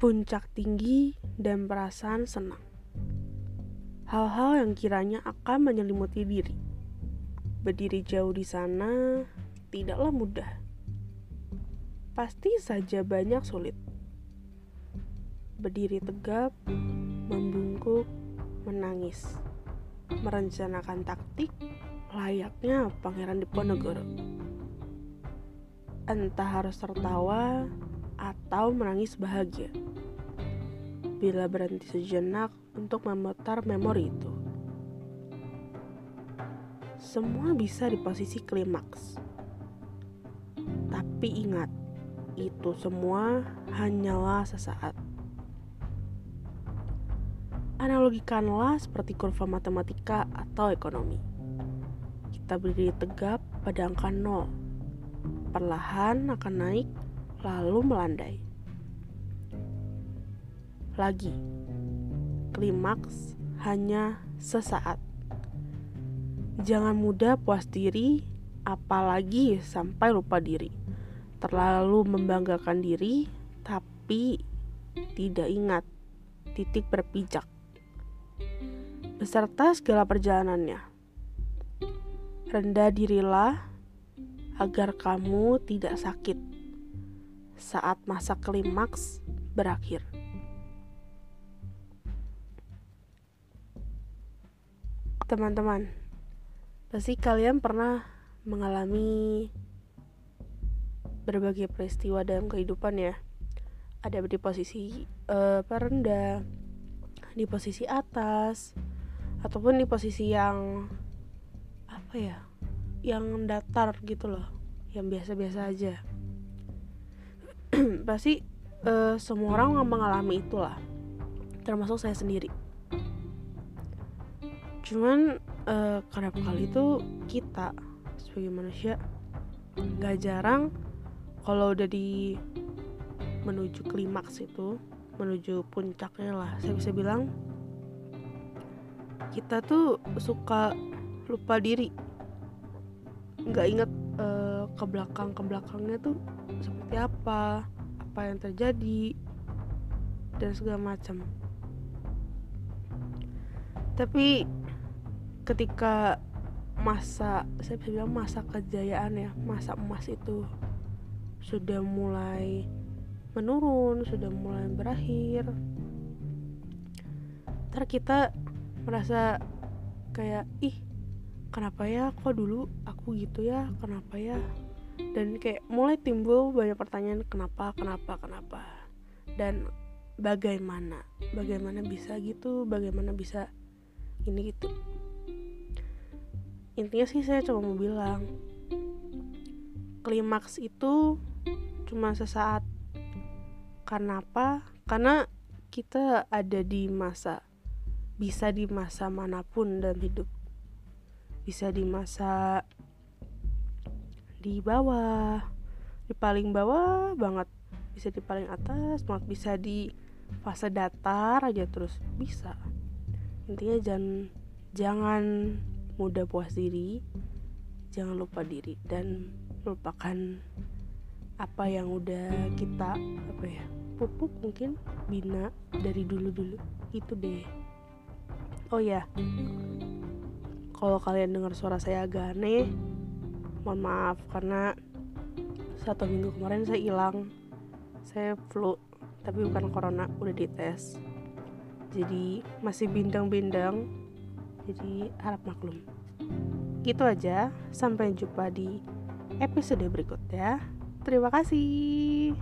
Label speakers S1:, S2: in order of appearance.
S1: puncak tinggi dan perasaan senang. Hal-hal yang kiranya akan menyelimuti diri. Berdiri jauh di sana tidaklah mudah. Pasti saja banyak sulit. Berdiri tegap, membungkuk, menangis, merencanakan taktik layaknya Pangeran Diponegoro. Entah harus tertawa atau menangis bahagia. Bila berhenti sejenak untuk memutar memori itu. Semua bisa di posisi klimaks. Tapi ingat, itu semua hanyalah sesaat. Analogikanlah seperti kurva matematika atau ekonomi. Kita berdiri tegap pada angka nol. Perlahan akan naik, lalu melandai. Lagi, klimaks hanya sesaat. Jangan mudah puas diri, apalagi sampai lupa diri. Terlalu membanggakan diri, tapi tidak ingat titik berpijak beserta segala perjalanannya. Rendah dirilah agar kamu tidak sakit saat masa klimaks berakhir. Teman-teman, pasti kalian pernah mengalami berbagai peristiwa dalam kehidupan ya. Ada di posisi uh, rendah, di posisi atas, ataupun di posisi yang apa ya yang datar gitu loh yang biasa-biasa aja. Pasti uh, semua orang mengalami itulah termasuk saya sendiri cuman uh, kerap kali itu kita sebagai manusia nggak jarang kalau udah di menuju klimaks itu menuju puncaknya lah saya bisa bilang kita tuh suka lupa diri. Nggak inget uh, ke belakang ke belakangnya tuh seperti apa apa yang terjadi dan segala macam. Tapi ketika masa saya bisa bilang masa kejayaan ya masa emas itu sudah mulai menurun sudah mulai berakhir. Ntar kita merasa kayak ih kenapa ya kok dulu aku gitu ya kenapa ya? Dan kayak mulai timbul banyak pertanyaan kenapa kenapa kenapa? Dan bagaimana bagaimana bisa gitu bagaimana bisa ini gitu intinya sih saya cuma mau bilang klimaks itu cuma sesaat. Karena apa? Karena kita ada di masa bisa di masa mana pun dalam hidup. Bisa di masa di bawah di paling bawah banget. Bisa di paling atas banget. Bisa di fase datar aja terus. Bisa. Intinya jangan jangan mudah puas diri jangan lupa diri dan melupakan apa yang udah kita apa ya pupuk mungkin bina dari dulu dulu itu deh. Oh ya kalau kalian dengar suara saya agak aneh mohon maaf karena satu minggu kemarin saya hilang. Saya flu tapi bukan corona udah dites. Jadi masih bindang-bindang jadi harap maklum. Gitu aja sampai jumpa di episode berikutnya. Terima kasih